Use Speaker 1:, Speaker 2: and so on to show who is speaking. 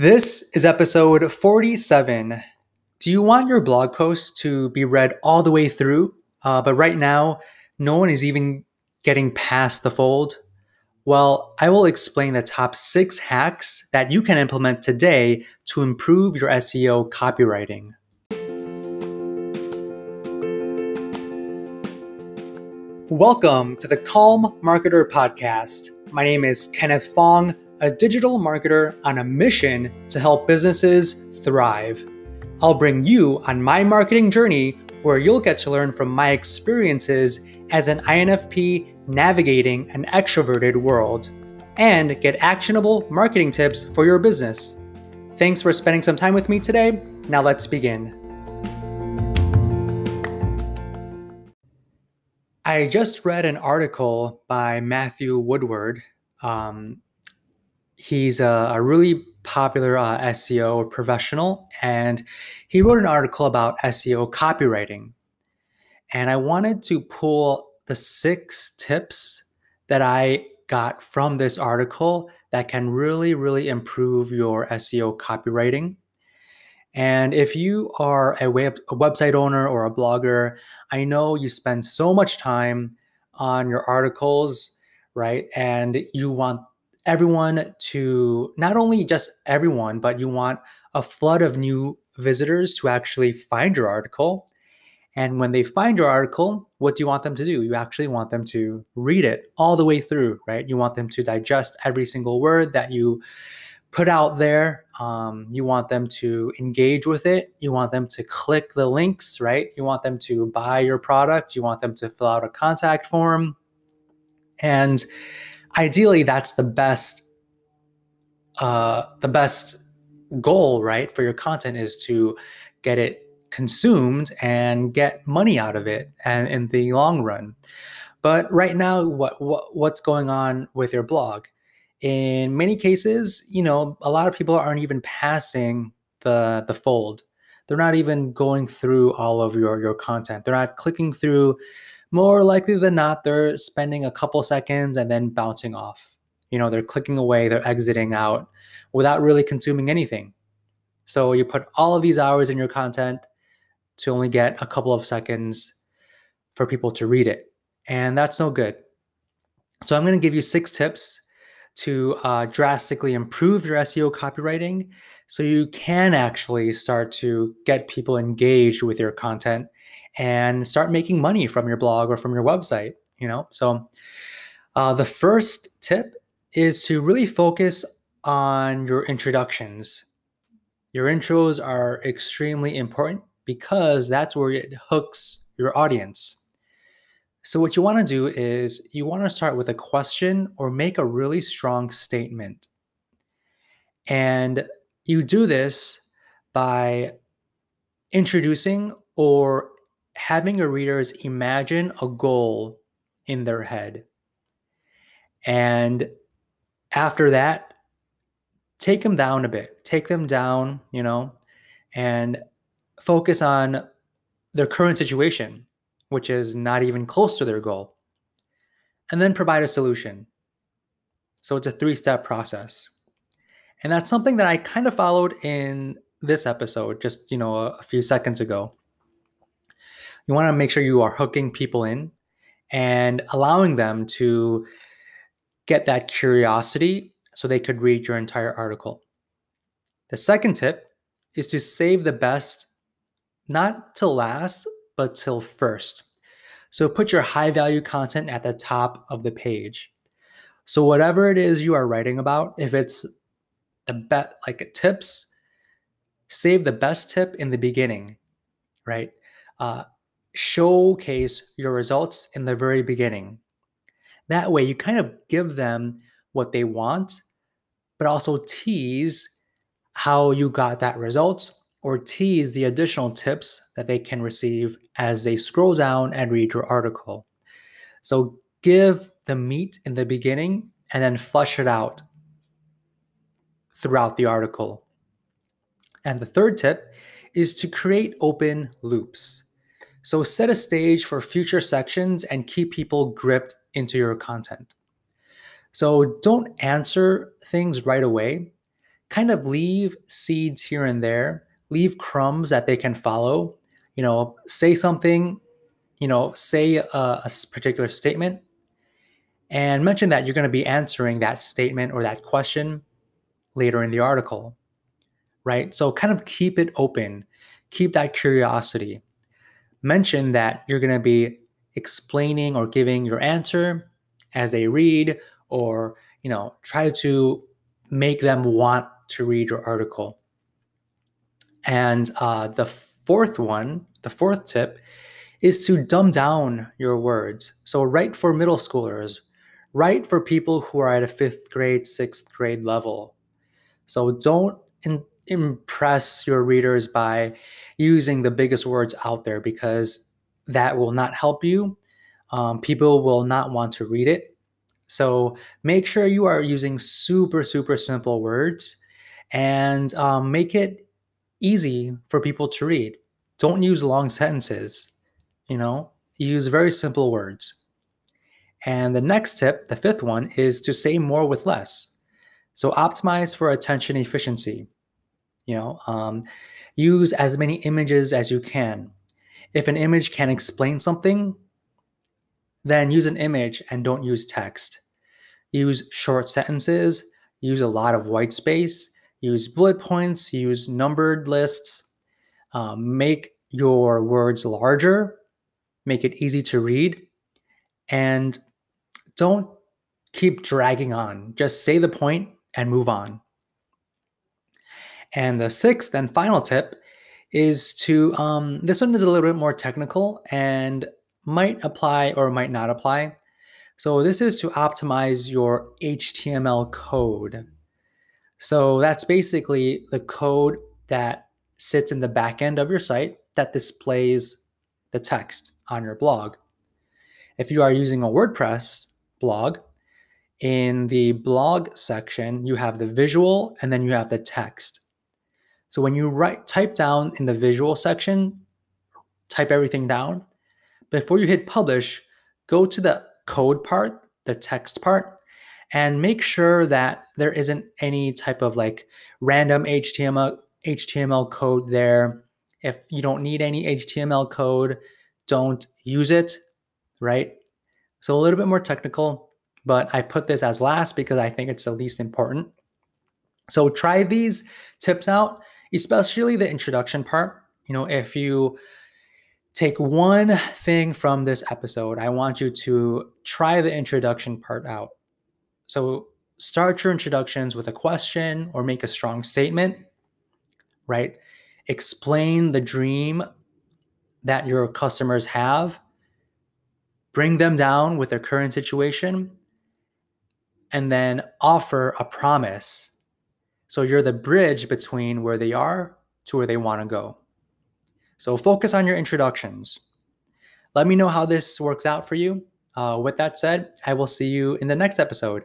Speaker 1: This is episode 47. Do you want your blog post to be read all the way through, uh, but right now no one is even getting past the fold? Well, I will explain the top six hacks that you can implement today to improve your SEO copywriting. Welcome to the Calm Marketer Podcast. My name is Kenneth Fong a digital marketer on a mission to help businesses thrive. I'll bring you on my marketing journey where you'll get to learn from my experiences as an INFP navigating an extroverted world and get actionable marketing tips for your business. Thanks for spending some time with me today. Now let's begin. I just read an article by Matthew Woodward. Um, he's a, a really popular uh, SEO professional, and he wrote an article about SEO copywriting. And I wanted to pull the six tips that I got from this article that can really, really improve your SEO copywriting. And if you are a, web, a website owner or a blogger, I know you spend so much time on your articles, right? And you want everyone to not only just everyone, but you want a flood of new visitors to actually find your article. And when they find your article, what do you want them to do? You actually want them to read it all the way through, right? You want them to digest every single word that you put out there. Um, you want them to engage with it. You want them to click the links, right? You want them to buy your product. You want them to fill out a contact form. And ideally that's the best uh, the best goal right for your content is to get it consumed and get money out of it and in the long run. But right now what, what what's going on with your blog? In many cases you know a lot of people aren't even passing the the fold. They're not even going through all of your your content. They're not clicking through more likely than not, they're spending a couple seconds and then bouncing off. You know, they're clicking away, they're exiting out without really consuming anything. So you put all of these hours in your content to only get a couple of seconds for people to read it. And that's no good. So I'm going to give you six tips to uh, drastically improve your SEO copywriting so you can actually start to get people engaged with your content and start making money from your blog or from your website you know? So uh, the first tip is to really focus on your introductions. Your intros are extremely important because that's where it hooks your audience. So what you want to do is you want to start with a question or make a really strong statement. And you do this by introducing or having your readers imagine a goal in their head. And after that, take them down a bit. Take them down, you know, and focus on their current situation, which is not even close to their goal. And then provide a solution. So it's a three step process. And that's something that I kind of followed in this episode just, you know, a, a few seconds ago. You want to make sure you are hooking people in and allowing them to get that curiosity so they could read your entire article. The second tip is to save the best not till last, but till first. So put your high value content at the top of the page. So whatever it is you are writing about, if it's the bet like tips, save the best tip in the beginning, right? Uh, showcase your results in the very beginning. That way, you kind of give them what they want, but also tease how you got that result or tease the additional tips that they can receive as they scroll down and read your article. So, give the meat in the beginning and then flush it out throughout the article. And the third tip is to create open loops. So set a stage for future sections and keep people gripped into your content. So don't answer things right away. kind of leave seeds here and there, leave crumbs that they can follow. You know, say something, you know, say a, a particular statement and mention that you're going to be answering that statement or that question later in the article, right? So kind of keep it open, keep that curiosity. Mention that you're going to be explaining or giving your answer as they read or, you know, try to make them want to read your article. And uh, the fourth one, the fourth tip, is to dumb down your words. So, write for middle schoolers, write for people who are at a fifth grade, sixth grade level. So, don't impress your readers by using the biggest words out there because that will not help you. Um, people will not want to read it. So make sure you are using super, super simple words and um, make it easy for people to read. Don't use long sentences, you know, use very simple words. And the next tip, the fifth one, is to say more with less. So optimize for attention efficiency. You know, um, use as many images as you can. If an image can explain something, then use an image and don't use text. Use short sentences, use a lot of white space, use bullet points, use numbered lists, um, make your words larger, make it easy to read, and don't keep dragging on. Just say the point and move on. And the sixth and final tip is to um, this one is a little bit more technical and might apply or might not apply. So this is to optimize your HTML code. So that's basically the code that sits in the back end of your site that displays the text on your blog. If you are using a WordPress blog, in the blog section, you have the visual and then you have the text. So when you write type down in the visual section, type everything down, before you hit publish, go to the code part, the text part, and make sure that there isn't any type of like random HTML HTML code there. If you don't need any HTML code, don't use it, right? So a little bit more technical, but I put this as last because I think it's the least important. So try these tips out, especially the introduction part. You know, if you take one thing from this episode. I want you to try the introduction part out. So, start your introductions with a question or make a strong statement, right? Explain the dream that your customers have, bring them down with their current situation, and then offer a promise. So, you're the bridge between where they are to where they want to go. So focus on your introductions. Let me know how this works out for you. Uh, with that said, I will see you in the next episode.